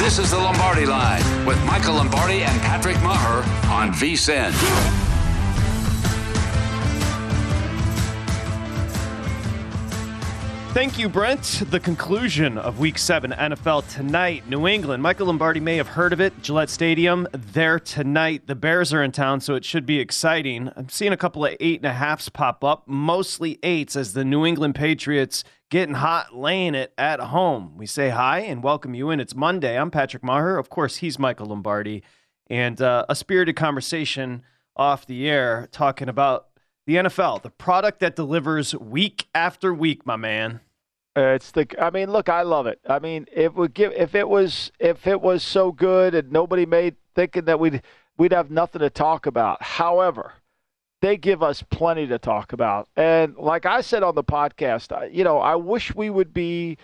This is the Lombardi Line with Michael Lombardi and Patrick Meagher on VSIN. Thank you, Brent. The conclusion of Week 7 NFL tonight. New England. Michael Lombardi may have heard of it. Gillette Stadium. There tonight. The Bears are in town, so it should be exciting. I'm seeing a couple of eight and a halfs pop up, mostly eights, as the New England Patriots getting hot, laying it at home. We say hi and welcome you in. It's Monday. I'm Patrick Meagher. Of course, he's Michael Lombardi. And uh, a spirited conversation off the air talking about the NFL, the product that delivers week after week, my man. Uh, it's the. I mean, look, I love it. I mean, if we give, if it was, if it was so good and nobody made thinking that we'd we'd have nothing to talk about. However, they give us plenty to talk about. And like I said on the podcast, I, you know, I wish we would be.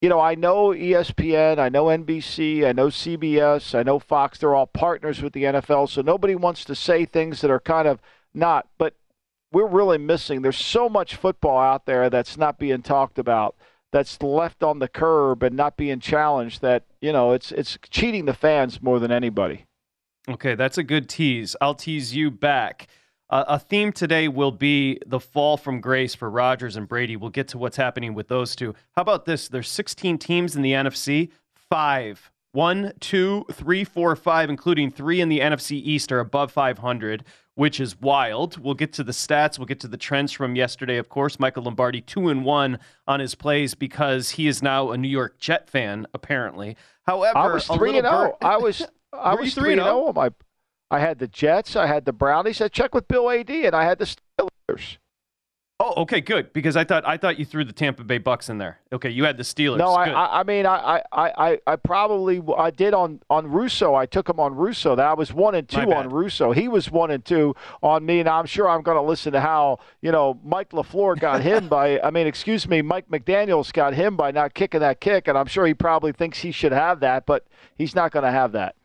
You know, I know ESPN, I know NBC, I know CBS, I know Fox. They're all partners with the NFL, so nobody wants to say things that are kind of not. But we're really missing. There's so much football out there that's not being talked about, that's left on the curb and not being challenged. That you know, it's it's cheating the fans more than anybody. Okay, that's a good tease. I'll tease you back. Uh, a theme today will be the fall from grace for Rodgers and Brady. We'll get to what's happening with those two. How about this? There's 16 teams in the NFC. Five, one, two, three, four, five, including three in the NFC East are above 500, which is wild. We'll get to the stats. We'll get to the trends from yesterday. Of course, Michael Lombardi two and one on his plays because he is now a New York Jet fan. Apparently, however, I was three and zero. Oh. bur- I was I was 3 and and oh? oh zero. My I had the Jets, I had the Brownies. I checked with Bill Ad, and I had the Steelers. Oh, okay, good. Because I thought I thought you threw the Tampa Bay Bucks in there. Okay, you had the Steelers. No, I, I, I mean, I, I, I, I probably I did on on Russo. I took him on Russo. That I was one and two on Russo. He was one and two on me, and I'm sure I'm going to listen to how you know Mike Lafleur got him by. I mean, excuse me, Mike McDaniel's got him by not kicking that kick, and I'm sure he probably thinks he should have that, but he's not going to have that.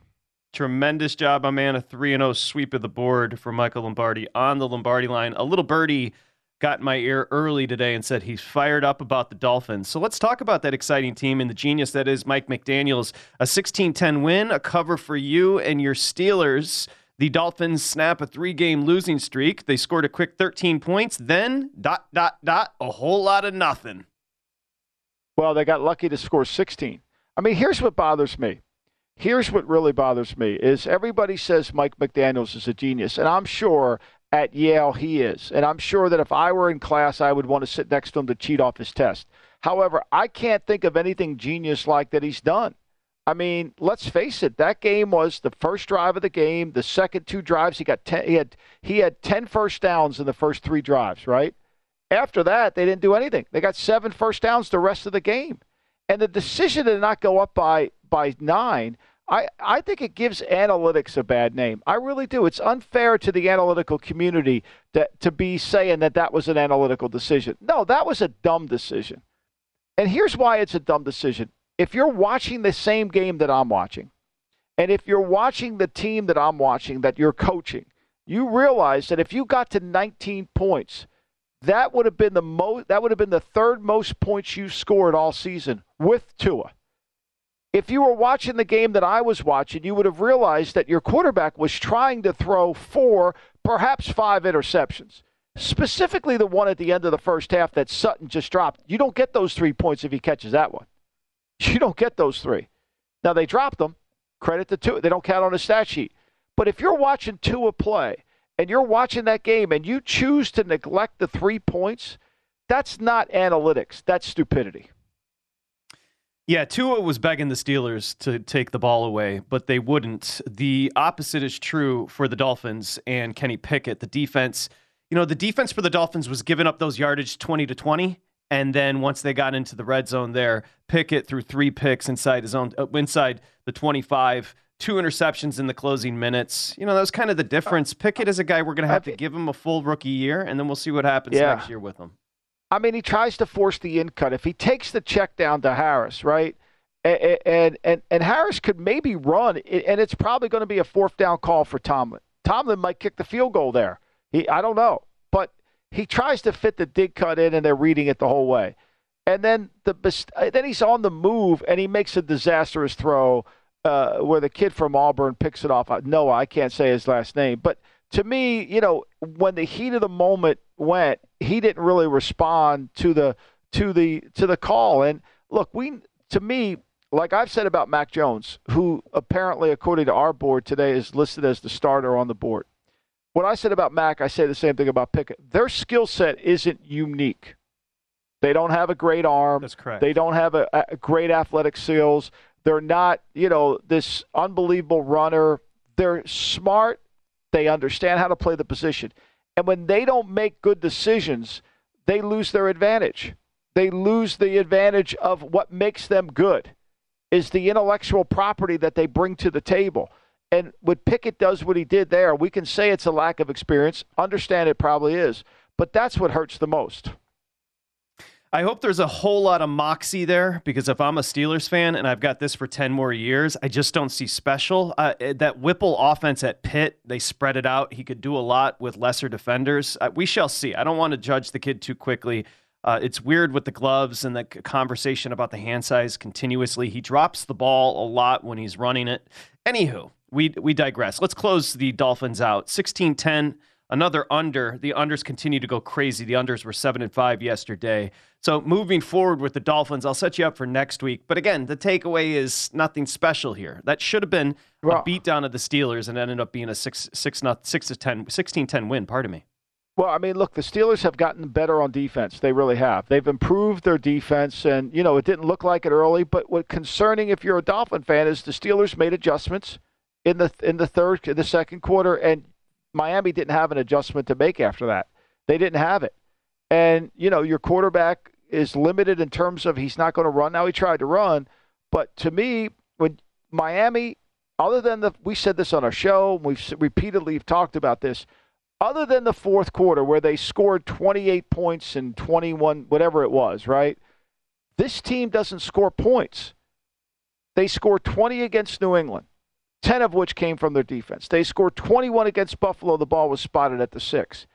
Tremendous job, my man. A 3 0 sweep of the board for Michael Lombardi on the Lombardi line. A little birdie got in my ear early today and said he's fired up about the Dolphins. So let's talk about that exciting team and the genius that is Mike McDaniels. A 16 10 win, a cover for you and your Steelers. The Dolphins snap a three game losing streak. They scored a quick 13 points, then dot, dot, dot, a whole lot of nothing. Well, they got lucky to score 16. I mean, here's what bothers me. Here's what really bothers me is everybody says Mike McDaniels is a genius, and I'm sure at Yale he is. And I'm sure that if I were in class, I would want to sit next to him to cheat off his test. However, I can't think of anything genius like that he's done. I mean, let's face it. That game was the first drive of the game. The second two drives, he got ten. He had he had 10 first downs in the first three drives. Right. After that, they didn't do anything. They got seven first downs the rest of the game, and the decision to not go up by by nine. I, I think it gives analytics a bad name. I really do. It's unfair to the analytical community that, to be saying that that was an analytical decision. No, that was a dumb decision. And here's why it's a dumb decision. If you're watching the same game that I'm watching, and if you're watching the team that I'm watching that you're coaching, you realize that if you got to 19 points, that would have been the most. That would have been the third most points you scored all season with Tua. If you were watching the game that I was watching, you would have realized that your quarterback was trying to throw four, perhaps five interceptions. Specifically, the one at the end of the first half that Sutton just dropped. You don't get those three points if he catches that one. You don't get those three. Now they dropped them. Credit to Tua. They don't count on a stat sheet. But if you're watching Tua play and you're watching that game and you choose to neglect the three points, that's not analytics. That's stupidity. Yeah, Tua was begging the Steelers to take the ball away, but they wouldn't. The opposite is true for the Dolphins and Kenny Pickett. The defense, you know, the defense for the Dolphins was giving up those yardage 20 to 20. And then once they got into the red zone there, Pickett threw three picks inside his own, uh, inside the 25 two interceptions in the closing minutes. You know, that was kind of the difference. Pickett is a guy we're going to have to give him a full rookie year, and then we'll see what happens yeah. next year with him. I mean, he tries to force the in cut. If he takes the check down to Harris, right? And, and and Harris could maybe run, and it's probably going to be a fourth down call for Tomlin. Tomlin might kick the field goal there. He, I don't know, but he tries to fit the dig cut in, and they're reading it the whole way. And then the then he's on the move, and he makes a disastrous throw uh, where the kid from Auburn picks it off. Noah, I can't say his last name, but to me, you know, when the heat of the moment went, he didn't really respond to the to the to the call. And look, we to me, like I've said about Mac Jones, who apparently, according to our board today, is listed as the starter on the board. What I said about Mac, I say the same thing about Pickett. Their skill set isn't unique. They don't have a great arm. That's correct. They don't have a, a great athletic skills. They're not, you know, this unbelievable runner. They're smart. They understand how to play the position. And when they don't make good decisions, they lose their advantage. They lose the advantage of what makes them good is the intellectual property that they bring to the table. And when Pickett does what he did there, we can say it's a lack of experience. Understand it probably is. But that's what hurts the most. I hope there's a whole lot of moxie there because if I'm a Steelers fan and I've got this for 10 more years, I just don't see special. Uh, eh, that Whipple offense at Pitt, they spread it out. He could do a lot with lesser defenders. Uh, we shall see. I don't want to judge the kid too quickly. Uh, it's weird with the gloves and the conversation about the hand size continuously. He drops the ball a lot when he's running it. Anywho, we, we digress. Let's close the Dolphins out. 16 10 another under. The unders continue to go crazy. The unders were seven and five yesterday. So moving forward with the Dolphins, I'll set you up for next week. But again, the takeaway is nothing special here. That should have been well, a beatdown of the Steelers and ended up being a six six not six to 10, 16-10 win. Pardon me. Well, I mean, look, the Steelers have gotten better on defense. They really have. They've improved their defense, and you know it didn't look like it early. But what concerning, if you're a Dolphin fan, is the Steelers made adjustments in the in the third, in the second quarter, and Miami didn't have an adjustment to make after that. They didn't have it. And, you know, your quarterback is limited in terms of he's not going to run. Now he tried to run, but to me, when Miami, other than the, we said this on our show, we've repeatedly talked about this, other than the fourth quarter where they scored 28 points and 21, whatever it was, right? This team doesn't score points. They scored 20 against New England. 10 of which came from their defense. They scored 21 against Buffalo. The ball was spotted at the six.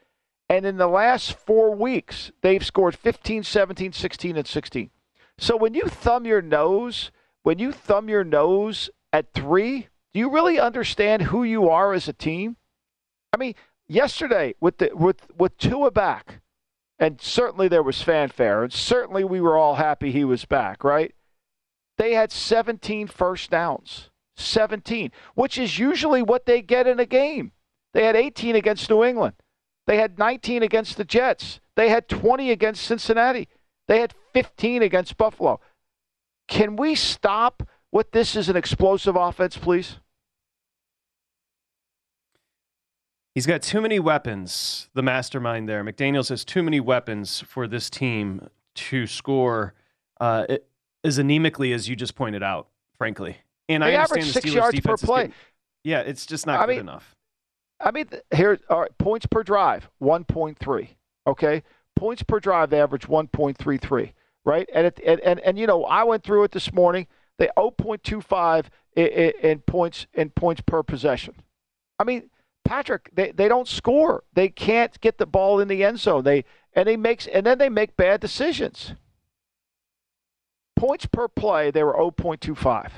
And in the last four weeks, they've scored 15, 17, 16, and 16. So when you thumb your nose, when you thumb your nose at three, do you really understand who you are as a team? I mean, yesterday with the with with Tua back, and certainly there was fanfare, and certainly we were all happy he was back, right? They had 17 first downs. 17, which is usually what they get in a game. They had 18 against New England. They had 19 against the Jets. They had 20 against Cincinnati. They had 15 against Buffalo. Can we stop what this is an explosive offense, please? He's got too many weapons, the mastermind there. McDaniels has too many weapons for this team to score uh, as anemically as you just pointed out, frankly. And they I average six Steelers yards per play. Yeah, it's just not I good mean, enough. I mean, here all right, points per drive, one point three. Okay, points per drive, average one point three three. Right, and it, and, and and you know, I went through it this morning. They 0.25 in, in points in points per possession. I mean, Patrick, they, they don't score. They can't get the ball in the end zone. They and they makes and then they make bad decisions. Points per play, they were 0.25.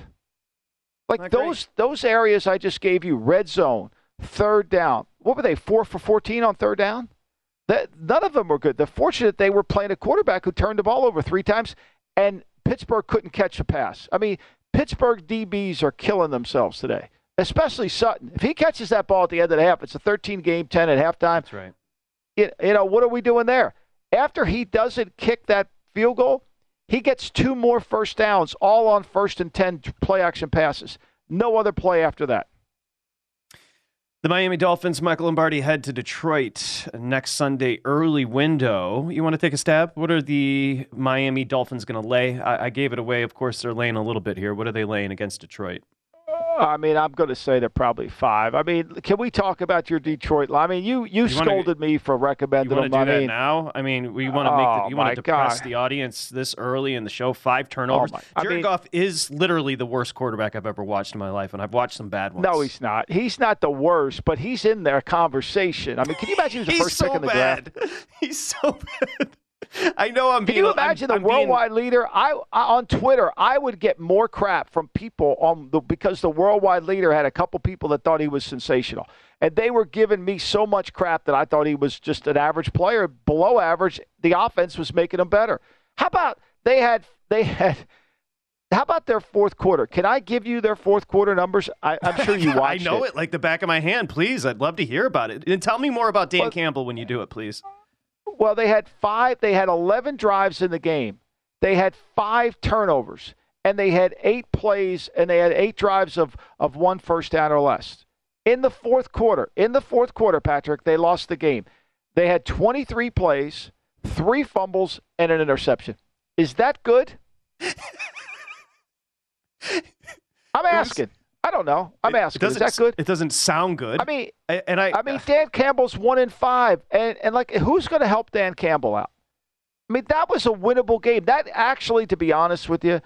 Like those those areas I just gave you, red zone, third down. What were they? Four for 14 on third down. That none of them were good. They're fortunate they were playing a quarterback who turned the ball over three times, and Pittsburgh couldn't catch a pass. I mean, Pittsburgh DBs are killing themselves today, especially Sutton. If he catches that ball at the end of the half, it's a 13 game 10 at halftime. That's right. You, you know, what are we doing there? After he doesn't kick that field goal, he gets two more first downs, all on first and 10 play action passes. No other play after that. The Miami Dolphins, Michael Lombardi, head to Detroit next Sunday, early window. You want to take a stab? What are the Miami Dolphins going to lay? I, I, gave it away. Of course, they're laying a little bit here. What are they laying against Detroit? Oh, I mean, I'm going to say they're probably five. I mean, can we talk about your Detroit? I mean, you you, you scolded to, me for recommending you them. Do I mean, that now. I mean, we want to make the, oh, you want to oh, depress God. the audience this early in the show. Five oh, turnovers. Oh Jared mean, Goff is literally the worst quarterback I've ever watched in my life, and I've watched some bad ones. No, he's not. He's not the worst, but he's in their conversation. I mean, can you imagine he was the first so pick in the bad. draft? He's so bad. I know I'm Can being. you imagine I'm, the I'm worldwide being... leader? I, I, on Twitter, I would get more crap from people on the because the worldwide leader had a couple people that thought he was sensational, and they were giving me so much crap that I thought he was just an average player, below average. The offense was making him better. How about they had they had. How about their fourth quarter? Can I give you their fourth quarter numbers? I, am sure you watched I know it. it like the back of my hand. Please, I'd love to hear about it. And tell me more about Dan Campbell when you do it, please. Well, they had five. They had 11 drives in the game. They had five turnovers, and they had eight plays, and they had eight drives of of one first down or less. In the fourth quarter, in the fourth quarter, Patrick, they lost the game. They had 23 plays, three fumbles, and an interception. Is that good? I'm asking. I don't know. I'm asking. Is that good? It doesn't sound good. I mean, I, and I, I mean, uh, Dan Campbell's one in five, and and like, who's going to help Dan Campbell out? I mean, that was a winnable game. That actually, to be honest with you,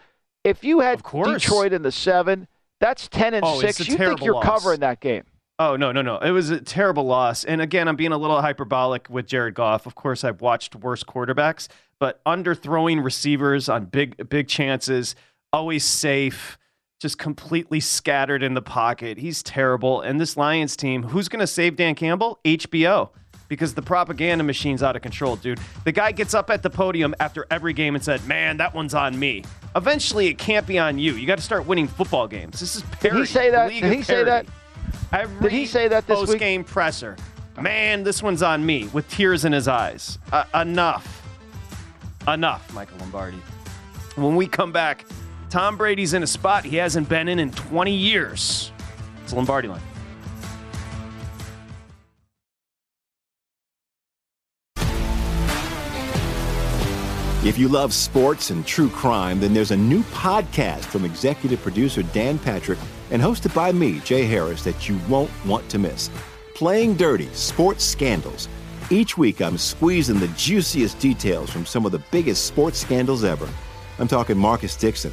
if you had Detroit in the seven, that's ten and oh, six. You think you're loss. covering that game? Oh no, no, no! It was a terrible loss. And again, I'm being a little hyperbolic with Jared Goff. Of course, I've watched worse quarterbacks, but underthrowing receivers on big, big chances, always safe just completely scattered in the pocket. He's terrible. And this Lions team, who's going to save Dan Campbell? HBO. Because the propaganda machine's out of control, dude. The guy gets up at the podium after every game and said, "Man, that one's on me." Eventually, it can't be on you. You got to start winning football games. This is parody. Did he say that? Did he say that? Every Did he say that this post game presser? Man, this one's on me with tears in his eyes. Uh, enough. Enough, Michael Lombardi. When we come back, Tom Brady's in a spot he hasn't been in in 20 years. It's Lombardi line. If you love sports and true crime, then there's a new podcast from executive producer Dan Patrick and hosted by me, Jay Harris, that you won't want to miss. Playing Dirty Sports Scandals. Each week, I'm squeezing the juiciest details from some of the biggest sports scandals ever. I'm talking Marcus Dixon.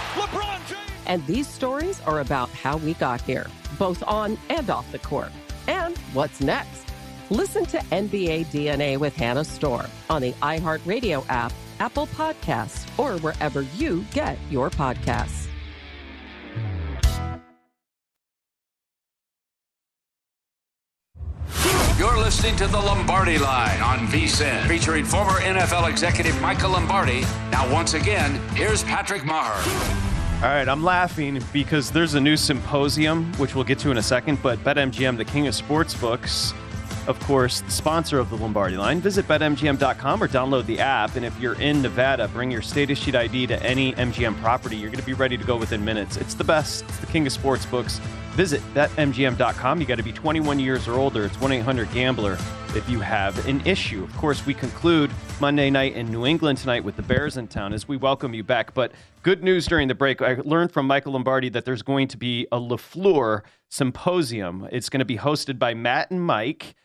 And these stories are about how we got here, both on and off the court. And what's next? Listen to NBA DNA with Hannah Storm on the iHeartRadio app, Apple Podcasts, or wherever you get your podcasts. You're listening to the Lombardi Line on VSIN, featuring former NFL executive Michael Lombardi. Now, once again, here's Patrick Meagher. All right, I'm laughing because there's a new symposium, which we'll get to in a second. But BetMGM, the king of sportsbooks, of course, the sponsor of the Lombardi line. Visit betmgm.com or download the app. And if you're in Nevada, bring your status sheet ID to any MGM property. You're going to be ready to go within minutes. It's the best. It's the king of sportsbooks. Visit betmgm.com. You got to be 21 years or older. It's 1 800 Gambler if you have an issue. Of course, we conclude Monday night in New England tonight with the Bears in town as we welcome you back. But good news during the break. I learned from Michael Lombardi that there's going to be a LaFleur symposium. It's going to be hosted by Matt and Mike.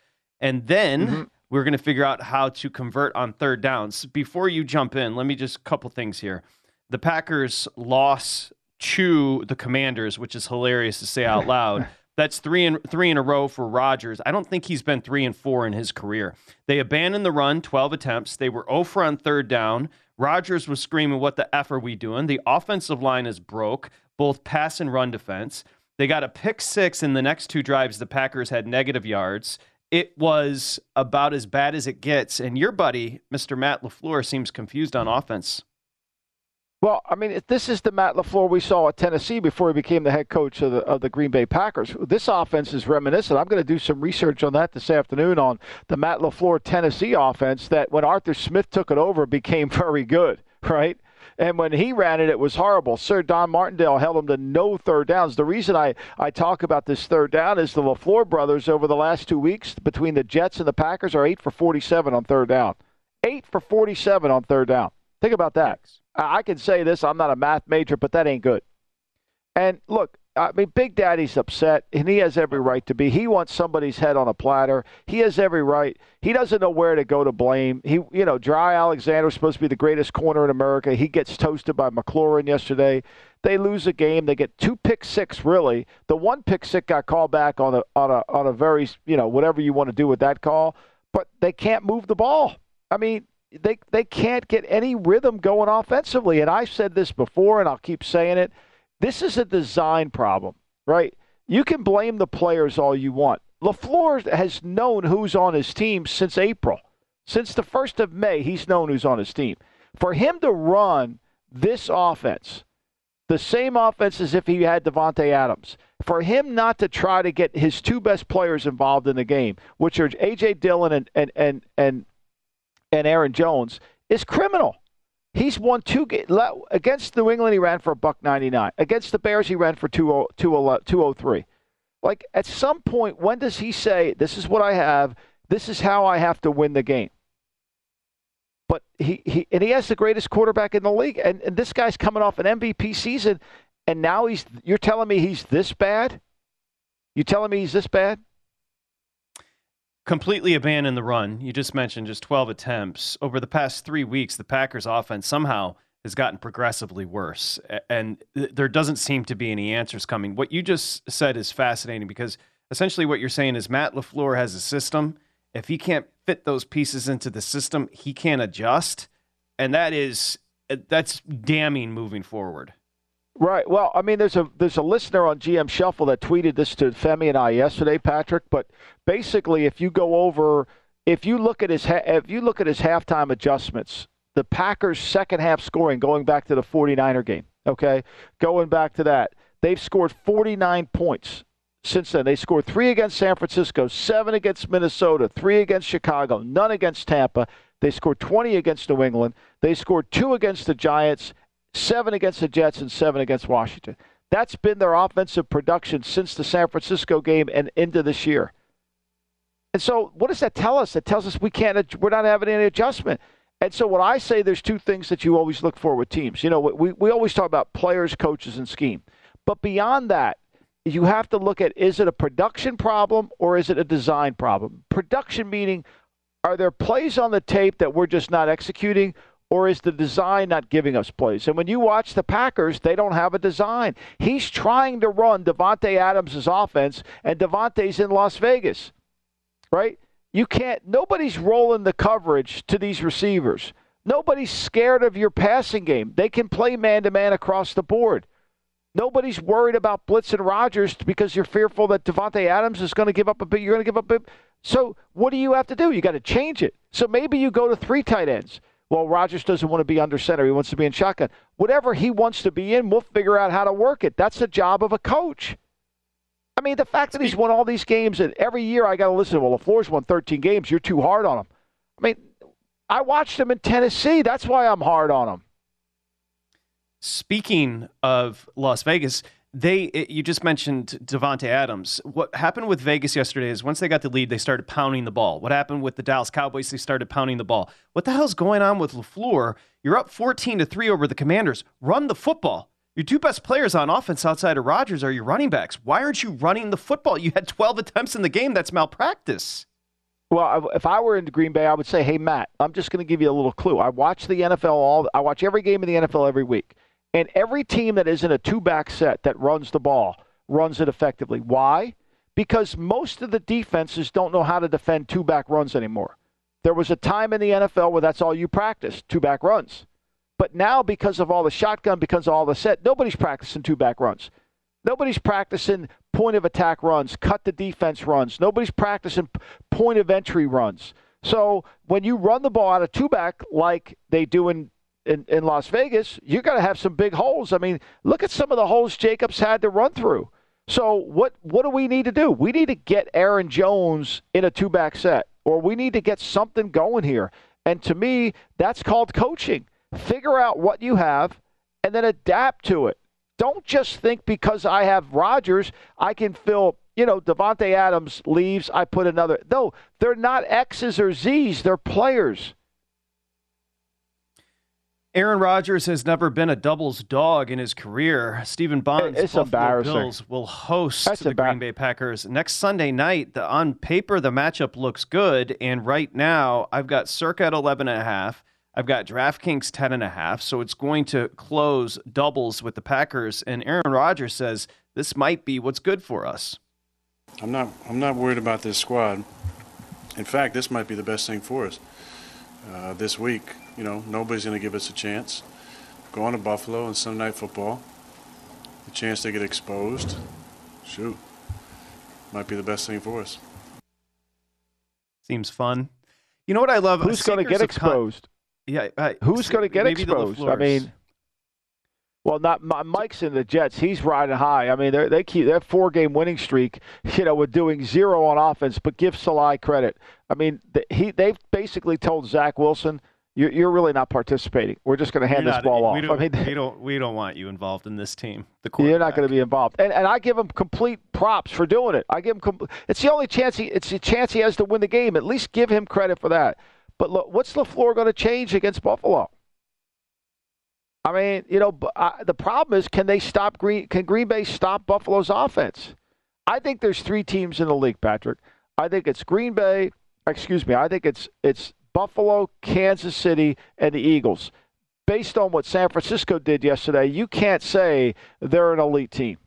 And then mm-hmm. we're going to figure out how to convert on third downs. Before you jump in, let me just a couple things here. The Packers loss to the Commanders, which is hilarious to say out loud. That's three in three in a row for Rodgers. I don't think he's been three and four in his career. They abandoned the run, 12 attempts. They were 0 for on third down. Rodgers was screaming, What the F are we doing? The offensive line is broke, both pass and run defense. They got a pick six in the next two drives. The Packers had negative yards. It was about as bad as it gets. And your buddy, Mr. Matt LaFleur, seems confused on offense. Well, I mean, this is the Matt LaFleur we saw at Tennessee before he became the head coach of the, of the Green Bay Packers. This offense is reminiscent. I'm going to do some research on that this afternoon on the Matt LaFleur Tennessee offense that when Arthur Smith took it over became very good, right? And when he ran it, it was horrible. Sir Don Martindale held him to no third downs. The reason I, I talk about this third down is the LaFleur brothers over the last two weeks between the Jets and the Packers are 8 for 47 on third down. 8 for 47 on third down. Think about that. I can say this. I'm not a math major, but that ain't good. And look, I mean, Big Daddy's upset, and he has every right to be. He wants somebody's head on a platter. He has every right. He doesn't know where to go to blame. He, you know, Jaire Alexander supposed to be the greatest corner in America. He gets toasted by McLaurin yesterday. They lose a game. They get two pick six. Really, the one pick six got called back on a on a on a very you know whatever you want to do with that call, but they can't move the ball. I mean, they they can't get any rhythm going offensively. And I've said this before, and I'll keep saying it. This is a design problem, right? You can blame the players all you want. LaFleur has known who's on his team since April. Since the 1st of May, he's known who's on his team. For him to run this offense, the same offense as if he had Davante Adams, for him not to try to get his two best players involved in the game, which are A.J. Dillon and, and, and, and and Aaron Jones is criminal. He's won two games against New England. He ran for a buck ninety nine. Against the Bears, he ran for 203. Like at some point, when does he say, "This is what I have. This is how I have to win the game"? But he, he and he has the greatest quarterback in the league, and, and this guy's coming off an MVP season, and now he's. You're telling me he's this bad? You telling me he's this bad? Completely abandoned the run. You just mentioned just 12 attempts. Over the past three weeks, the Packers' offense somehow has gotten progressively worse, and there doesn't seem to be any answers coming. What you just said is fascinating because essentially what you're saying is Matt LaFleur has a system. If he can't fit those pieces into the system, he can't adjust. And that is uh, that's damning moving forward. Right. Well, I mean, there's a there's a listener on GM Shuffle that tweeted this to Femi and I yesterday, Patrick. But basically, if you go over, if you look at his if you look at his halftime adjustments the Packers' second half scoring going back to the 49er game. Okay, going back to that, they've scored 49 points since then. They scored three against San Francisco, seven against Minnesota, three against Chicago, none against Tampa. They scored 20 against New England. They scored two against the Giants, seven against the Jets, and seven against Washington. That's been their offensive production since the San Francisco game and into this year. And so, what does that tell us? It tells us we can't. We're not having any adjustment. And so, what I say, there's two things that you always look for with teams. You know, we we always talk about players, coaches, and scheme. But beyond that, you have to look at is it a production problem or is it a design problem? Production meaning, are there plays on the tape that we're just not executing, or is the design not giving us plays? And when you watch the Packers, they don't have a design. He's trying to run Davante Adams' offense, and Davante's in Las Vegas, right? You can't, nobody's rolling the coverage to these receivers. Nobody's scared of your passing game. They can play man to man across the board. Nobody's worried about blitzing Rodgers because you're fearful that Davante Adams is going to give up a bit. You're going to give up a bit. So what do you have to do? You got to change it. So maybe you go to three tight ends. Well, Rodgers doesn't want to be under center. He wants to be in shotgun. Whatever he wants to be in, we'll figure out how to work it. That's the job of a coach. I mean, the fact that he's won all these games and every year I got to listen. Well, LaFleur's won 13 games. You're too hard on him. I mean, I watched him in Tennessee. That's why I'm hard on him. Speaking of Las Vegas, they it, you just mentioned Davante Adams. What happened with Vegas yesterday is once they got the lead, they started pounding the ball. What happened with the Dallas Cowboys? They started pounding the ball. What the hell's going on with LaFleur? You're up 14 to 3 over the Commanders. Run the football. Your two best players on offense outside of Rodgers are your running backs. Why aren't you running the football? You had 12 attempts in the game. That's malpractice. Well, if I were in Green Bay, I would say, "Hey, Matt, I'm just going to give you a little clue. I watch the NFL all. I watch every game in the NFL every week, and every team that is in a two-back set that runs the ball runs it effectively. Why? Because most of the defenses don't know how to defend two-back runs anymore. There was a time in the NFL where that's all you practiced, two-back runs. But now, because of all the shotgun, because of all the set, nobody's practicing two-back runs. Nobody's practicing point of attack runs, cut the defense runs. Nobody's practicing point of entry runs. So when you run the ball out of two back like they do in, in, in Las Vegas, you're going to have some big holes. I mean, look at some of the holes Jacobs had to run through. So what what do we need to do? We need to get Aaron Jones in a two back set, or we need to get something going here. And to me, that's called coaching. Figure out what you have and then adapt to it. Don't just think because I have Rodgers, I can fill, you know, Davante Adams leaves, I put another. No, they're not X's or Z's, they're players. Aaron Rodgers has never been a doubles dog in his career. Stephen Bonds, it's Buffalo Bills will host That's the embar- Green Bay Packers next Sunday night. The, on paper, the matchup looks good, and right now I've got circa at eleven and a half. I've got DraftKings 10 and a half, so it's going to close doubles with the Packers. And Aaron Rodgers says this might be what's good for us. I'm not. I'm not worried about this squad. In fact, this might be the best thing for us uh, this week. You know, nobody's going to give us a chance. Going to Buffalo and Sunday Night Football, the chance to get exposed. Shoot, might be the best thing for us. Seems fun. You know what I love? Who's going to get exposed? Yeah, uh, who's going to get exposed? I mean, well, not Mike's in the Jets. He's riding high. I mean, they they keep their four game winning streak. You know, with doing zero on offense, but give Saleh credit. I mean, the, he they've basically told Zach Wilson. You're, you're really not participating. We're just going to hand You're this not- ball off. I mean, we don't. We don't want you involved in this team. The you're not going to be involved. And, and I give him complete props for doing it. I give him. Com- it's the only chance he. It's the chance he has to win the game. At least give him credit for that. But look, what's Lafleur going to change against Buffalo? I mean, you know, uh, the problem is, can they stop Green? Can Green Bay stop Buffalo's offense? I think there's three teams in the league, Patrick. I think it's Green Bay. Excuse me. I think it's it's Buffalo, Kansas City, and the Eagles. Based on what San Francisco did yesterday, you can't say they're an elite team.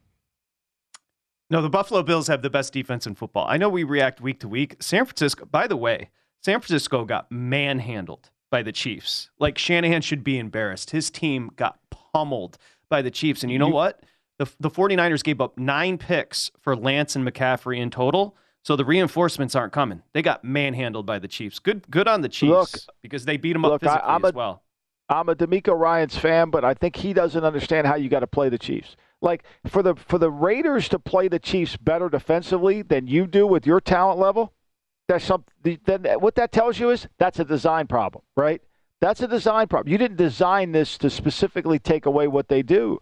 No, the Buffalo Bills have the best defense in football. I know we react week to week. San Francisco, by the way, San Francisco got manhandled by the Chiefs. Like Shanahan should be embarrassed. His team got pummeled by the Chiefs. And you know what? The, the 49ers gave up nine picks for Lance and McCaffrey in total. So the reinforcements aren't coming. They got manhandled by the Chiefs. Good good on the Chiefs Look- because they beat them up look, I- physically as well. I'm a DeMeco Ryans fan, but I think he doesn't understand how you got to play the Chiefs. Like for the for the Raiders to play the Chiefs better defensively than you do with your talent level, that's something. Then what that tells you is that's a design problem, right? That's a design problem. You didn't design this to specifically take away what they do.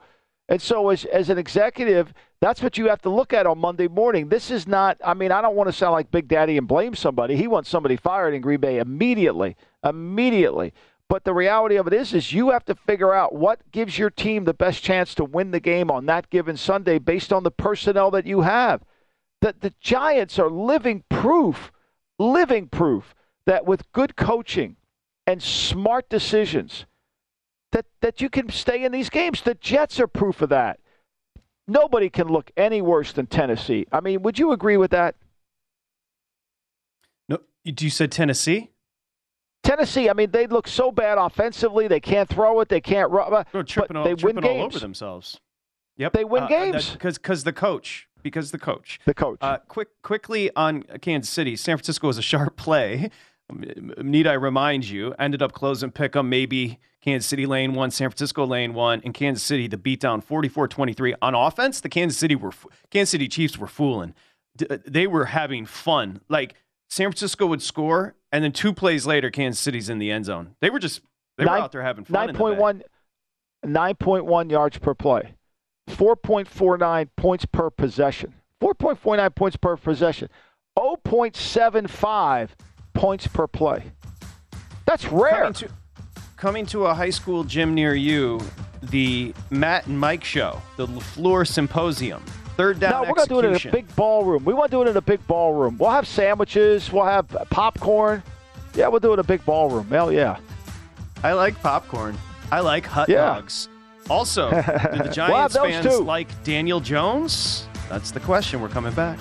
And so, as, as an executive, that's what you have to look at on Monday morning. This is not, I mean, I don't want to sound like Big Daddy and blame somebody. He wants somebody fired in Green Bay immediately, immediately. But the reality of it is, is you have to figure out what gives your team the best chance to win the game on that given Sunday based on the personnel that you have. The, the Giants are living proof, living proof that with good coaching and smart decisions – that, that you can stay in these games. The Jets are proof of that. Nobody can look any worse than Tennessee. I mean, would you agree with that? No, you said Tennessee? Tennessee, I mean, they look so bad offensively. They can't throw it. They can't run. Uh, They're tripping, all, they tripping win all over themselves. Yep, they win uh, games because because the coach because the coach the coach. Uh, quick quickly on Kansas City, San Francisco was a sharp play. Need I remind you? Ended up closing pick 'em maybe Kansas City lane one, San Francisco lane one, and Kansas City the beatdown 44-23 on offense. The Kansas City were Kansas City Chiefs were fooling. Uh, they were having fun. Like San Francisco would score, and then two plays later, Kansas City's in the end zone. They were just they nine, were out there having fun. 9.1 9.1 yards per play, 4.49 points per possession, 4.49 points per possession, 0.75 points per play. That's rare. Coming to, coming to a high school gym near you, the Matt and Mike show, the LaFleur Symposium. Third down. No, we're going to do it in a big ballroom. We want to do it in a big ballroom. We'll have sandwiches. We'll have popcorn. Yeah, we'll do it in a big ballroom. Hell yeah. I like popcorn. I like hot yeah. dogs. Also, do the Giants we'll fans too. like Daniel Jones? That's the question. We're coming back.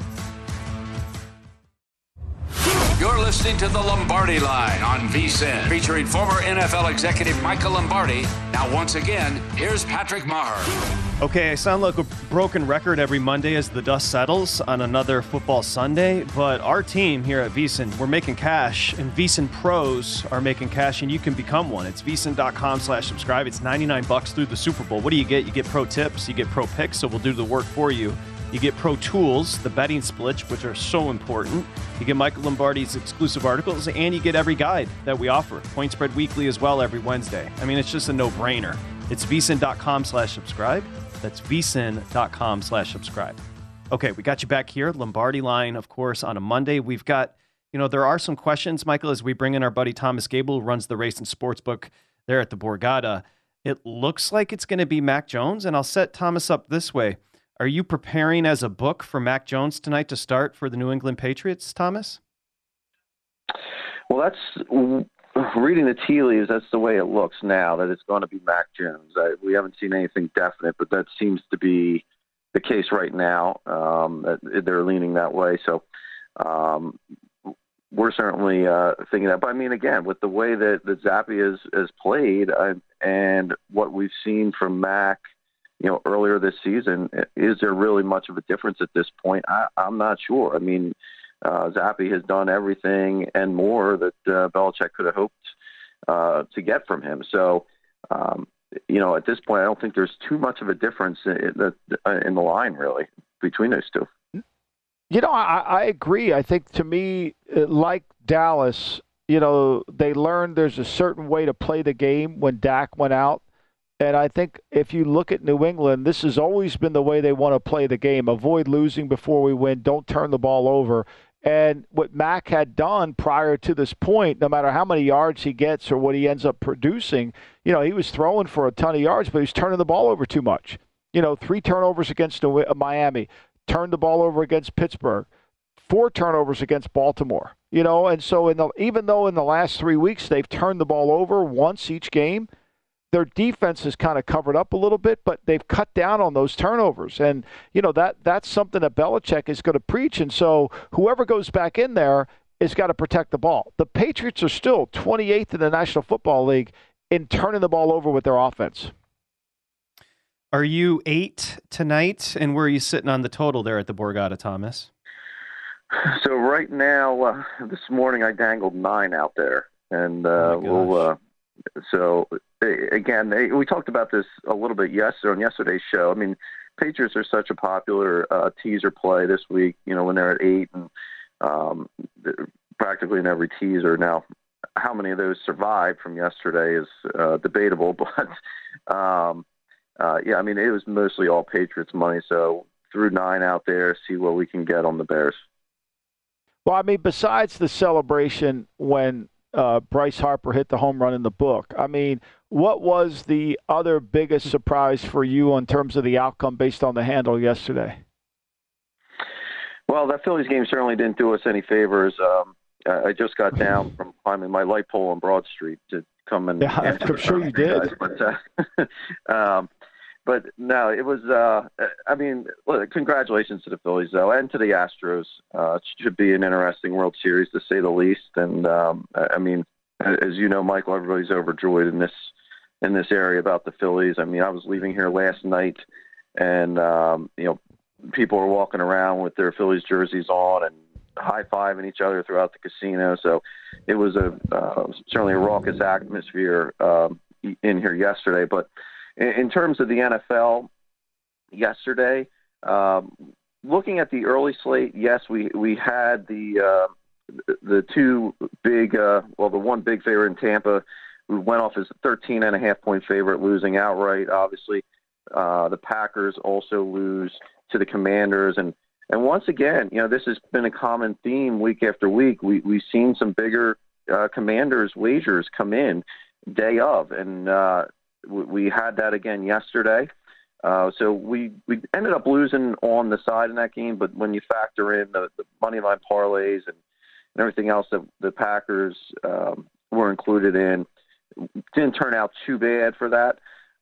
You're listening to the Lombardi Line on VSIN, featuring former NFL executive Michael Lombardi. Now, once again, here's Patrick Meagher. Okay, I sound like a broken record every Monday as the dust settles on another football Sunday, but our team here at VSIN, we're making cash, and VSIN pros are making cash, and you can become one. It's VSIN.com slash subscribe. It's 99 bucks through the Super Bowl. What do you get? You get pro tips, you get pro picks, so we'll do the work for you. You get Pro Tools, the betting splits, which are so important. You get Michael Lombardi's exclusive articles, and you get every guide that we offer. Point Spread Weekly as well every Wednesday. I mean, it's just a no-brainer. It's vsin.com slash subscribe. That's vsin.com slash subscribe. Okay, we got you back here. Lombardi line, of course, on a Monday. We've got, you know, there are some questions, Michael, as we bring in our buddy Thomas Gable, who runs the race and sports book there at the Borgata. It looks like it's going to be Mac Jones, and I'll set Thomas up this way. Are you preparing as a book for Mac Jones tonight to start for the New England Patriots, Thomas? Well, that's reading the tea leaves. That's the way it looks now that it's going to be Mac Jones. I, we haven't seen anything definite, but that seems to be the case right now. Um, they're leaning that way. So um, we're certainly uh, thinking that. But I mean, again, with the way that that Zappe has has played uh, and what we've seen from Mac – you know, earlier this season. Is there really much of a difference at this point? I, I'm not sure. I mean, uh, Zappe has done everything and more that uh, Belichick could have hoped uh, to get from him. So, um, you know, at this point, I don't think there's too much of a difference in the, in the line, really, between those two. You know, I, I agree. I think to me, uh, like Dallas, you know, they learned there's a certain way to play the game when Dak went out and I think if you look at New England, this has always been the way they want to play the game. Avoid losing before we win. Don't turn the ball over. And what Mac had done prior to this point, no matter how many yards he gets or what he ends up producing, you know, he was throwing for a ton of yards, but he was turning the ball over too much. You know, three turnovers against uh, Miami, turned the ball over against Pittsburgh, four turnovers against Baltimore. You know, and so in the even though in the last three weeks they've turned the ball over once each game, their defense has kind of covered up a little bit, but they've cut down on those turnovers. And, you know, that that's something that Belichick is going to preach. And so whoever goes back in there is got to protect the ball. The Patriots are still 28th in the National Football League in turning the ball over with their offense. Are you eight tonight? And where are you sitting on the total there at the Borgata, Thomas? So right now, uh, this morning I dangled nine out there, and uh, we'll uh, so again, they, we talked about this a little bit yesterday on yesterday's show. I mean, Patriots are such a popular uh, teaser play this week. You know, when they're at eight and um, practically in every teaser now. How many of those survived from yesterday is uh, debatable, but um, uh, yeah, I mean it was mostly all Patriots money. So threw nine out there, see what we can get on the Bears. Well, I mean, besides the celebration when uh, Bryce Harper hit the home run in the book, I mean, what was the other biggest surprise for you in terms of the outcome based on the handle yesterday? Well, that Phillies game certainly didn't do us any favors. Um, I just got down from climbing my light pole on Broad Street to come and. Yeah, I'm sure you did. But, uh, um, but no, it was. Uh, I mean, congratulations to the Phillies though, and to the Astros. Uh, it should be an interesting World Series to say the least. And um, I mean, as you know, Michael, everybody's overjoyed in this in this area about the Phillies. I mean, I was leaving here last night, and um, you know, people were walking around with their Phillies jerseys on and high fiving each other throughout the casino. So it was a uh, certainly a raucous atmosphere um, in here yesterday. But in, in terms of the NFL, yesterday, um, looking at the early slate, yes, we we had the uh, the two big, uh, well, the one big favorite in Tampa, who went off as a 13 and a half point favorite, losing outright. Obviously, uh, the Packers also lose to the Commanders. And and once again, you know, this has been a common theme week after week. We we've seen some bigger uh, Commanders wagers come in day of, and uh, we, had that again yesterday. Uh, so we, we ended up losing on the side in that game, but when you factor in the, the money line parlays and, and everything else that the Packers um, were included in, didn't turn out too bad for that.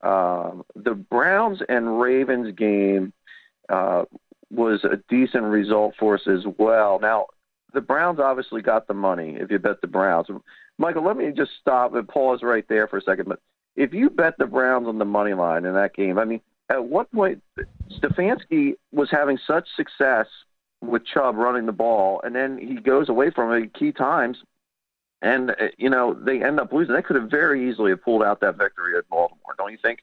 Um, the Browns and Ravens game uh, was a decent result for us as well. Now, the Browns obviously got the money if you bet the Browns. Michael, let me just stop and pause right there for a second. But if you bet the Browns on the money line in that game, I mean, at what point Stefanski was having such success with Chubb running the ball, and then he goes away from it key times, and uh, you know they end up losing. They could have very easily have pulled out that victory at Baltimore, don't you think?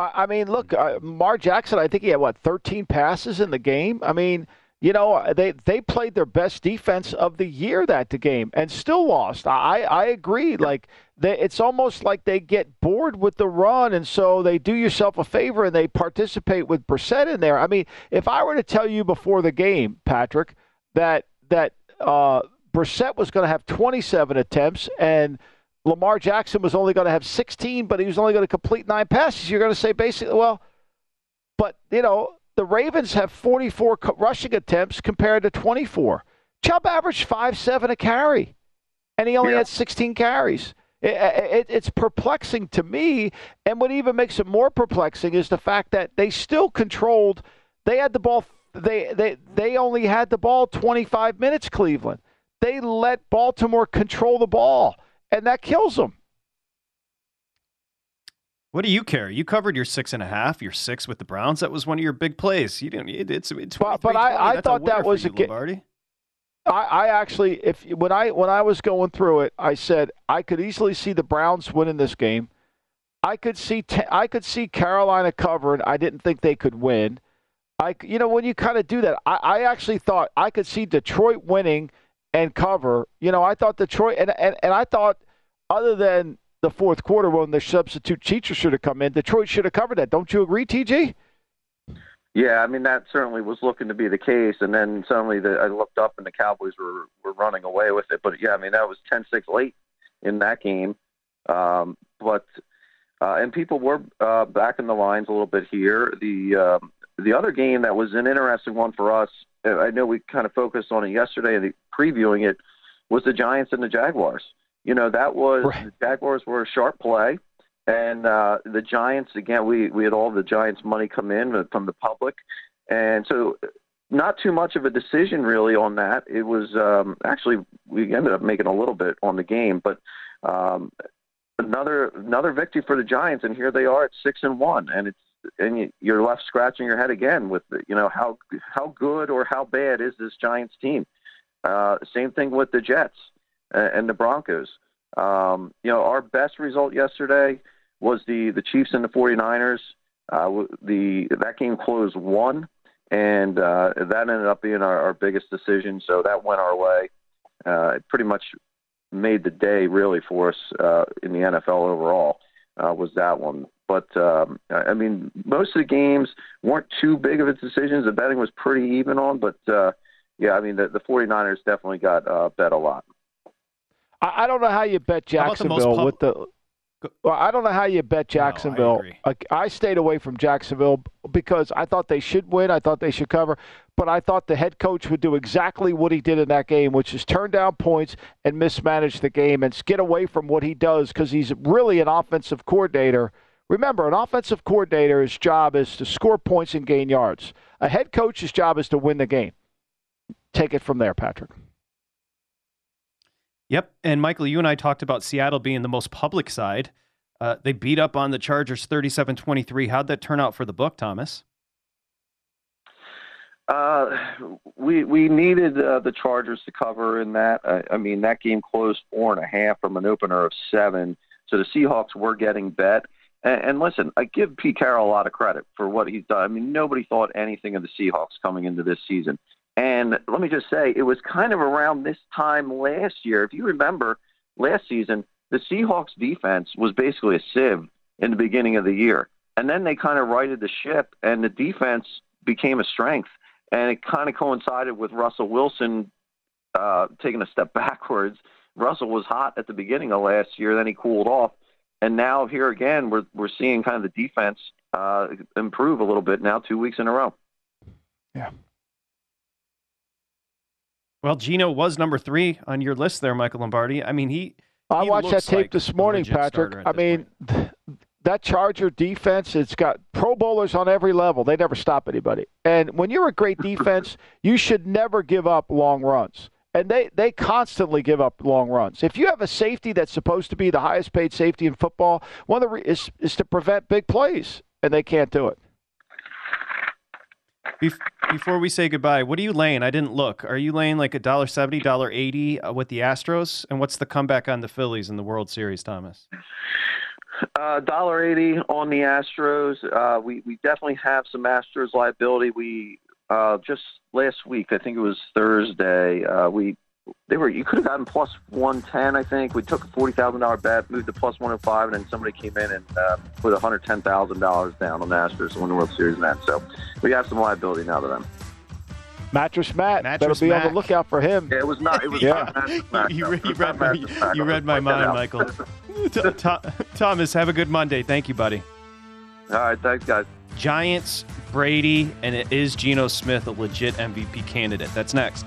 I mean, look, uh, Mar Jackson. I think he had what 13 passes in the game. I mean, you know, they they played their best defense of the year that the game and still lost. I I agree. Like they, it's almost like they get bored with the run, and so they do yourself a favor and they participate with Brissett in there. I mean, if I were to tell you before the game, Patrick, that that uh, Brissett was going to have 27 attempts and Lamar Jackson was only going to have 16, but he was only going to complete nine passes. You're going to say basically, well, but you know the Ravens have 44 rushing attempts compared to 24. Chubb averaged five seven a carry, and he only yeah. had 16 carries. It, it, it's perplexing to me, and what even makes it more perplexing is the fact that they still controlled. They had the ball. They they they only had the ball 25 minutes. Cleveland. They let Baltimore control the ball and that kills them. What do you care? You covered your six and a half, your six with the Browns. That was one of your big plays. You didn't. It's, it's but, but I, I thought that was a game. I, I actually, if when I when I was going through it, I said I could easily see the Browns winning this game. I could see I could see Carolina covering. I didn't think they could win. I you know when you kind of do that, I, I actually thought I could see Detroit winning and cover. You know, I thought Detroit, and, and, and I thought other than the fourth quarter when the substitute teacher should have come in, Detroit should have covered that. Don't you agree, TG? Yeah, I mean that certainly was looking to be the case, and then suddenly the, I looked up and the Cowboys were were running away with it. But yeah, I mean that was 10-6 late in that game. Um, but uh, and people were uh, back in the lines a little bit here. The um, the other game that was an interesting one for us I know we kind of focused on it yesterday and previewing it was the Giants and the Jaguars. You know, that was right. the Jaguars were a sharp play, and uh, the Giants again. We we had all the Giants money come in from the public, and so not too much of a decision really on that. It was um, actually we ended up making a little bit on the game, but um, another another victory for the Giants, and here they are at six and one, and it's and you're left scratching your head again with you know how how good or how bad is this Giants team? Uh, same thing with the Jets and the Broncos. Um, you know, our best result yesterday was the the Chiefs and the 49ers. Uh, the that game closed one, and uh, that ended up being our, our biggest decision. So that went our way. Uh, it pretty much made the day really for us uh, in the NFL overall. Uh, was that one? But um, I mean, most of the games weren't too big of a decisions. The betting was pretty even on, but uh, yeah, I mean, the, the 49ers definitely got bet a lot. I, I don't know how you bet Jacksonville pub- with the. Well, I don't know how you bet Jacksonville. No, I, I, stayed away from Jacksonville because I thought they should win. I thought they should cover, but I thought the head coach would do exactly what he did in that game, which is turn down points and mismanage the game and get away from what he does because he's really an offensive coordinator. Remember, an offensive coordinator's job is to score points and gain yards. A head coach's job is to win the game. Take it from there, Patrick. Yep. And Michael, you and I talked about Seattle being the most public side. Uh, they beat up on the Chargers 37 23. How'd that turn out for the book, Thomas? Uh, we we needed uh, the Chargers to cover in that. I, I mean, that game closed four and a half from an opener of seven. So the Seahawks were getting bet. And, and listen, I give Pete Carroll a lot of credit for what he's done. I mean, nobody thought anything of the Seahawks coming into this season. And let me just say, it was kind of around this time last year. If you remember last season, the Seahawks defense was basically a sieve in the beginning of the year. And then they kind of righted the ship, and the defense became a strength. And it kind of coincided with Russell Wilson uh, taking a step backwards. Russell was hot at the beginning of last year, then he cooled off. And now here again, we're we're seeing kind of the defense uh, improve a little bit now, two weeks in a row. Yeah, well, Geno was number three on your list there, Michael Lombardi. I mean, he. I he watched that tape like this morning, Patrick. I mean, that Charger defense, it's got Pro Bowlers on every level. They never stop anybody. And when you're a great defense, you should never give up long runs. And they, they constantly give up long runs. If you have a safety that's supposed to be the highest paid safety in football, one of the re- is, is to prevent big plays, and they can't do it. Before we say goodbye, what are you laying? I didn't look. Are you laying like a dollar seventy, dollar eighty uh, with the Astros? And what's the comeback on the Phillies in the World Series, Thomas? Uh, dollar uh, eighty on the Astros. Uh, we we definitely have some Astros liability. We uh, just last week, I think it was Thursday, uh, we they were you could have gotten plus one ten. I think we took a forty thousand dollar bet, moved to plus one hundred oh five, and then somebody came in and uh, put one hundred ten thousand dollars down on the Astros to win the World Series. And so we have some liability now to them. Mattress Matt. Mattress Better be Mac. on the lookout for him. Yeah, it was not. It was yeah. not you, you, you read my, you read my mind, Michael. Thomas, have a good Monday. Thank you, buddy. All right, thanks, guys. Giants, Brady, and it is Geno Smith a legit MVP candidate? That's next.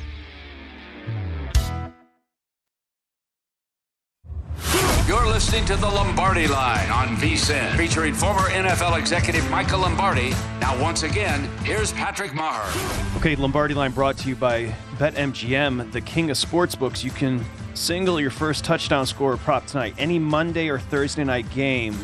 You're listening to the Lombardi Line on VSIN, featuring former NFL executive Michael Lombardi. Now, once again, here's Patrick Meagher. Okay, Lombardi Line brought to you by BetMGM, the king of sportsbooks. You can single your first touchdown score prop tonight, any Monday or Thursday night game.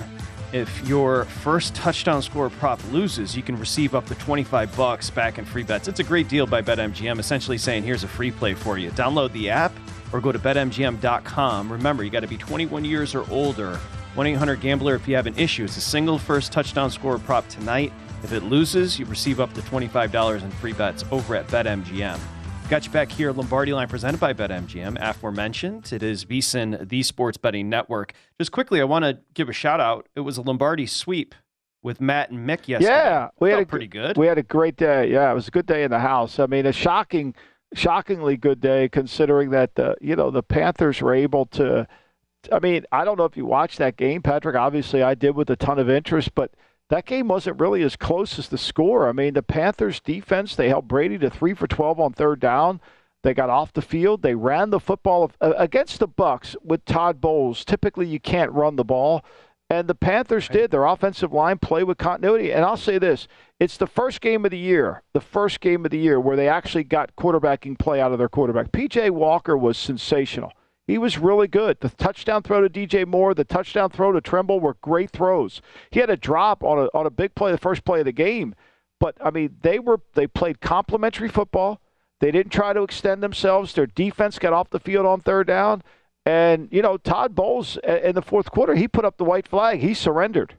If your first touchdown score prop loses, you can receive up to 25 bucks back in free bets. It's a great deal by BetMGM, essentially saying here's a free play for you. Download the app or go to betmgm.com. Remember, you got to be 21 years or older. 1 800 Gambler if you have an issue. It's a single first touchdown score prop tonight. If it loses, you receive up to $25 in free bets over at BetMGM. Got you back here, Lombardi Line presented by BetMGM. Aforementioned, it is VSIN, the sports betting network. Just quickly, I want to give a shout out. It was a Lombardi sweep with Matt and Mick yesterday. Yeah, we had a pretty good. We had a great day. Yeah, it was a good day in the house. I mean, a shocking shockingly good day considering that the you know the Panthers were able to. I mean, I don't know if you watched that game, Patrick. Obviously, I did with a ton of interest, but that game wasn't really as close as the score. I mean, the Panthers defense they held Brady to three for twelve on third down. They got off the field. They ran the football uh, against the Bucs with Todd Bowles. Typically, you can't run the ball. And the Panthers did. Their offensive line play with continuity. And I'll say this it's the first game of the year, the first game of the year where they actually got quarterbacking play out of their quarterback. PJ Walker was sensational. He was really good. The touchdown throw to DJ Moore, the touchdown throw to Tremble were great throws. He had a drop on a on a big play, the first play of the game. But I mean, they were they played complementary football. They didn't try to extend themselves. Their defense got off the field on third down. And, you know, Todd Bowles uh, in the fourth quarter, he put up the white flag. He surrendered.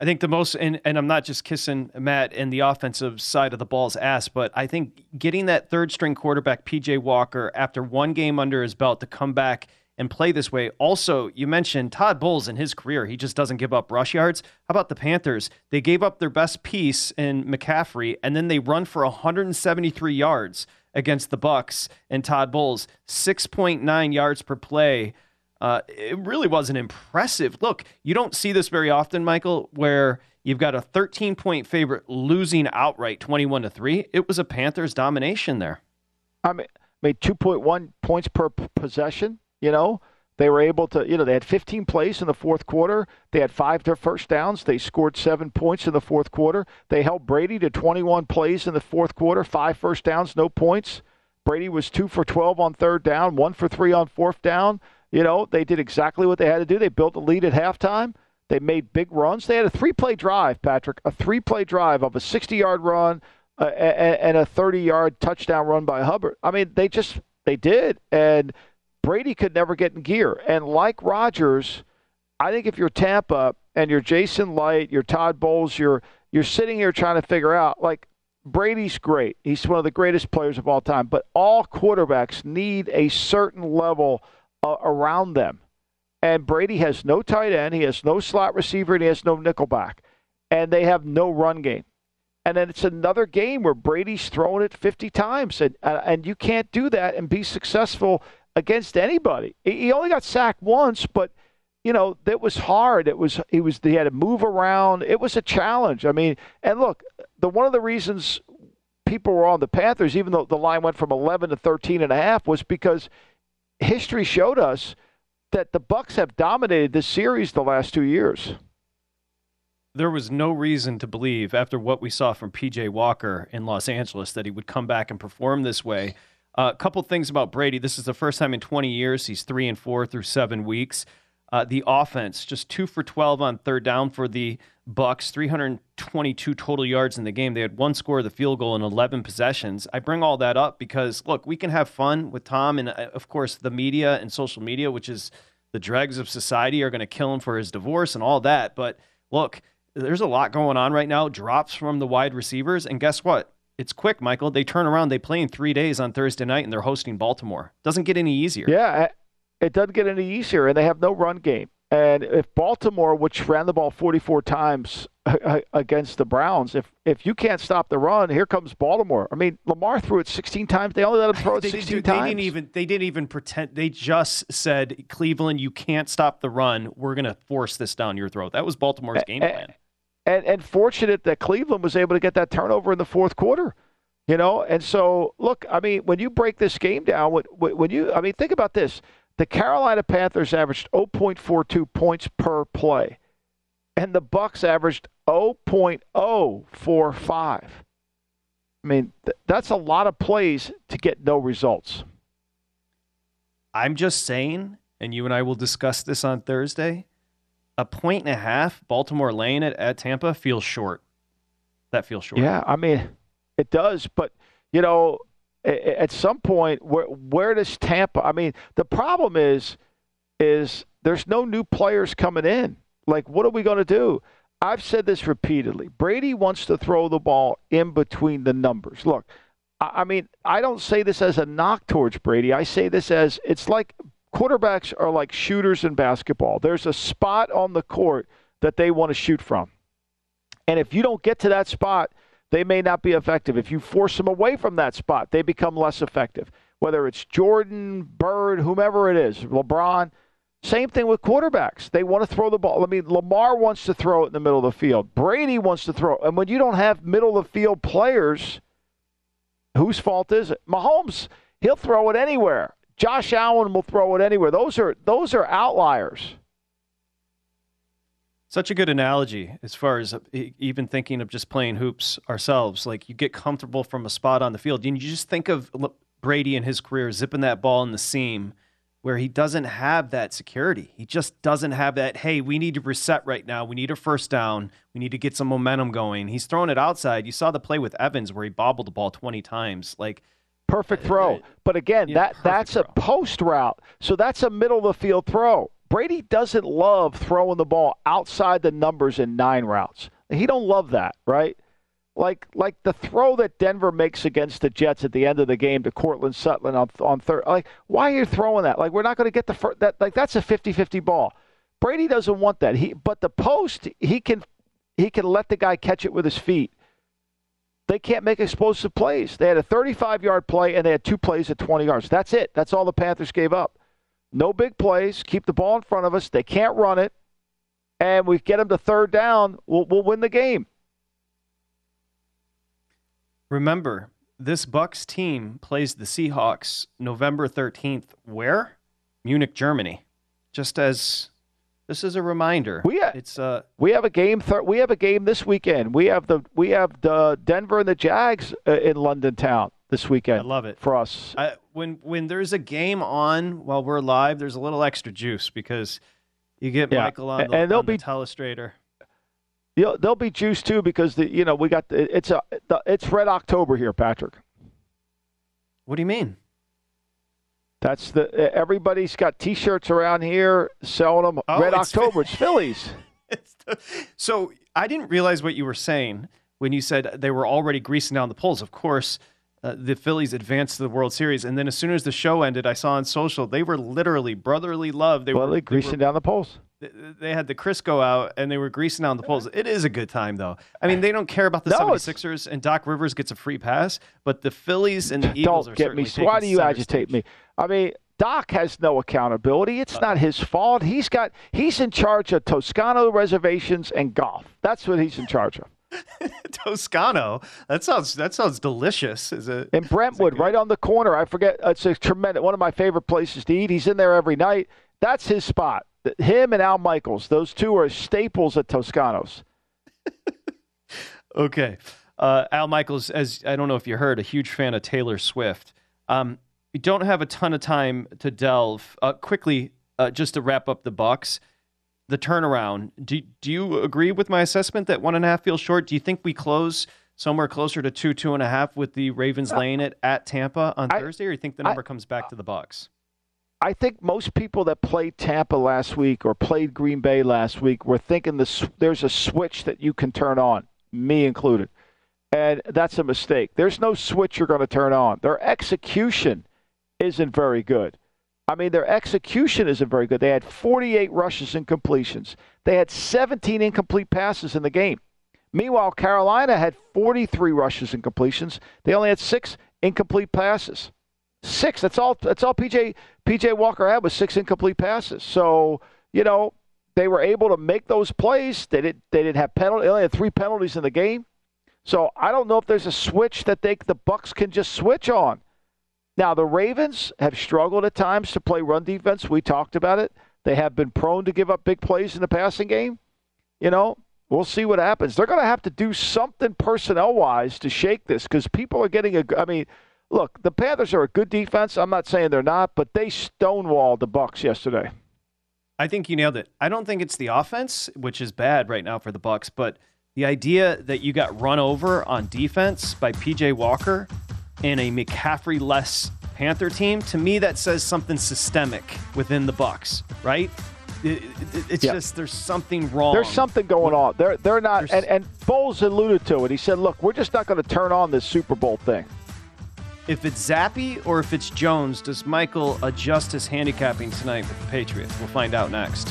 I think the most, and, and I'm not just kissing Matt and the offensive side of the ball's ass, but I think getting that third string quarterback, PJ Walker, after one game under his belt to come back and play this way. Also, you mentioned Todd Bowles in his career. He just doesn't give up rush yards. How about the Panthers? They gave up their best piece in McCaffrey, and then they run for 173 yards against the Bucs and Todd Bowles, 6.9 yards per play. Uh, it really was an impressive. Look, you don't see this very often, Michael, where you've got a 13 point favorite losing outright 21 to 3. It was a Panthers domination there. I mean, made 2.1 points per possession, you know. They were able to, you know, they had 15 plays in the fourth quarter. They had five first downs. They scored seven points in the fourth quarter. They held Brady to 21 plays in the fourth quarter, five first downs, no points. Brady was two for 12 on third down, one for three on fourth down. You know, they did exactly what they had to do. They built a lead at halftime. They made big runs. They had a three play drive, Patrick, a three play drive of a 60 yard run uh, and a 30 yard touchdown run by Hubbard. I mean, they just, they did. And, Brady could never get in gear. And like Rodgers, I think if you're Tampa and you're Jason Licht, you're Todd Bowles, you're you're sitting here trying to figure out like Brady's great. He's one of the greatest players of all time, but all quarterbacks need a certain level uh, around them. And Brady has no tight end, he has no slot receiver, and he has no nickelback. And they have no run game. And then it's another game where Brady's throwing it 50 times, and and you can't do that and be successful against anybody. He only got sacked once, but you know that was hard. It was he was he had to move around. It was a challenge. I mean, and look, the one of the reasons people were on the Panthers, even though the line went from 11 to 13 and a half, was because history showed us that the Bucs have dominated this series the last two years. there was no reason to believe after what we saw from PJ Walker in Los Angeles that he would come back and perform this way. A uh, couple things about Brady. This is the first time in 20 years he's three and four through seven weeks. Uh, the offense just two for 12 on third down for the Bucs, 322 total yards in the game. They had one score of the field goal in 11 possessions. I bring all that up because look, we can have fun with Tom, and uh, of course the media and social media, which is the dregs of society, are going to kill him for his divorce and all that. But look, there's a lot going on right now. Drops from the wide receivers, and guess what? It's quick, Michael. They turn around. They play in three days on Thursday night, and they're hosting Baltimore. Doesn't get any easier. Yeah, it doesn't get any easier, and they have no run game. And if Baltimore, which ran the ball 44 times against the Browns, if if you can't stop the run, here comes Baltimore. I mean, Lamar threw it 16 times. They only let him throw it 16 did, times. They didn't even they didn't even pretend. They just said, Cleveland, you can't stop the run. We're going to force this down your throat. That was Baltimore's game plan. And, and fortunate that Cleveland was able to get that turnover in the fourth quarter. You know, and so look, I mean, when you break this game down, when, when you, I mean, think about this: the Carolina Panthers averaged 0.42 points per play, and the Bucs averaged 0.045. I mean, th- that's a lot of plays to get no results. I'm just saying, and you and I will discuss this on Thursday. A point and a half, Baltimore laying it at Tampa feels short. That feels short. Yeah, I mean, it does, but you know, at some point, where where does Tampa? I mean, the problem is, is there's no new players coming in. Like, what are we going to do? I've said this repeatedly. Brady wants to throw the ball in between the numbers. Look, I mean, I don't say this as a knock towards Brady. I say this as it's like quarterbacks are like shooters in basketball. There's a spot on the court that they want to shoot from. And if you don't get to that spot, they may not be effective. If you force them away from that spot, they become less effective. Whether it's Jordan, Bird, whomever it is, LeBron, same thing with quarterbacks. They want to throw the ball. I mean, Lamar wants to throw it in the middle of the field. Brady wants to throw. And when you don't have middle of the field players, whose fault is it? Mahomes, he'll throw it anywhere. Josh Allen will throw it anywhere. Those are those are outliers. Such a good analogy as far as even thinking of just playing hoops ourselves. Like you get comfortable from a spot on the field, and you just think of Brady in his career zipping that ball in the seam where he doesn't have that security. He just doesn't have that, hey, we need to reset right now. We need a first down. We need to get some momentum going. He's throwing it outside. You saw the play with Evans where he bobbled the ball 20 times. Like perfect uh, throw. But again, yeah, that that's throw. a post route. So that's a middle of the field throw. Brady doesn't love throwing the ball outside the numbers in nine routes. He don't love that, right? Like like the throw that Denver makes against the Jets at the end of the game to Courtland Sutton on on third. Like why are you throwing that? Like we're not going to get the first, that like that's a 50-50 ball. Brady doesn't want that. He but the post he can he can let the guy catch it with his feet. They can't make explosive plays. They had a 35 yard play and they had two plays at 20 yards. That's it. That's all the Panthers gave up. No big plays. Keep the ball in front of us. They can't run it. And we get them to third down. We'll, we'll win the game. Remember, this Bucs team plays the Seahawks November 13th. Where? Munich, Germany. Just as this is a reminder. We have, it's uh we have a game. Th- we have a game this weekend. We have the we have the Denver and the Jags uh, in London town this weekend. I love it for us. I, when when there's a game on while we're live, there's a little extra juice because you get yeah. Michael on the, and they'll on be, the telestrator. You know, they'll be juice too because the you know we got the, it's a the, it's Red October here, Patrick. What do you mean? That's the everybody's got T-shirts around here selling them. Oh, Red it's October, it's Phillies. it's the, so I didn't realize what you were saying when you said they were already greasing down the poles. Of course, uh, the Phillies advanced to the World Series, and then as soon as the show ended, I saw on social they were literally brotherly love. They well, were greasing they were, down the poles. They had the Crisco out, and they were greasing down the poles. It is a good time, though. I mean, they don't care about the no, 76ers, and Doc Rivers gets a free pass, but the Phillies and the Eagles don't are get me. Why do you agitate stage. me? I mean, Doc has no accountability. It's uh, not his fault. He's got he's in charge of Toscano reservations and golf. That's what he's in charge of. Toscano. That sounds that sounds delicious. Is it in Brentwood, right on the corner? I forget. It's a tremendous one of my favorite places to eat. He's in there every night. That's his spot. Him and Al Michaels, those two are staples at Toscano's. okay. Uh, Al Michaels, as I don't know if you heard, a huge fan of Taylor Swift. Um, we don't have a ton of time to delve. Uh, quickly, uh, just to wrap up the Bucs, the turnaround. Do do you agree with my assessment that one and a half feels short? Do you think we close somewhere closer to two two and a half with the Ravens laying it at Tampa on I- Thursday, or you think the number I- comes back to the Bucs? I think most people that played Tampa last week or played Green Bay last week were thinking the, there's a switch that you can turn on, me included. And that's a mistake. There's no switch you're going to turn on. Their execution isn't very good. I mean, their execution isn't very good. They had 48 rushes and completions, they had 17 incomplete passes in the game. Meanwhile, Carolina had 43 rushes and completions. They only had six incomplete passes. Six. That's all. That's all. PJ PJ Walker had was six incomplete passes. So you know they were able to make those plays. They didn't. They didn't have penalty. They only had three penalties in the game. So I don't know if there's a switch that they the Bucs can just switch on. Now the Ravens have struggled at times to play run defense. We talked about it. They have been prone to give up big plays in the passing game. You know, we'll see what happens. They're going to have to do something personnel wise to shake this because people are getting a. I mean, look, the Panthers are a good defense. I'm not saying they're not, but they stonewalled the Bucs yesterday. I think you nailed it. I don't think it's the offense, which is bad right now for the Bucs, but the idea that you got run over on defense by PJ Walker in a McCaffrey less Panther team, to me that says something systemic within the Bucs, right? It- it- it's Yeah. just there's something wrong. There's something going on. They're they're not. And, and Bowles alluded to it. He said, "Look, we're just not going to turn on this Super Bowl thing." If it's Zappe or if it's Jones, does Michael adjust his handicapping tonight with the Patriots? We'll find out next.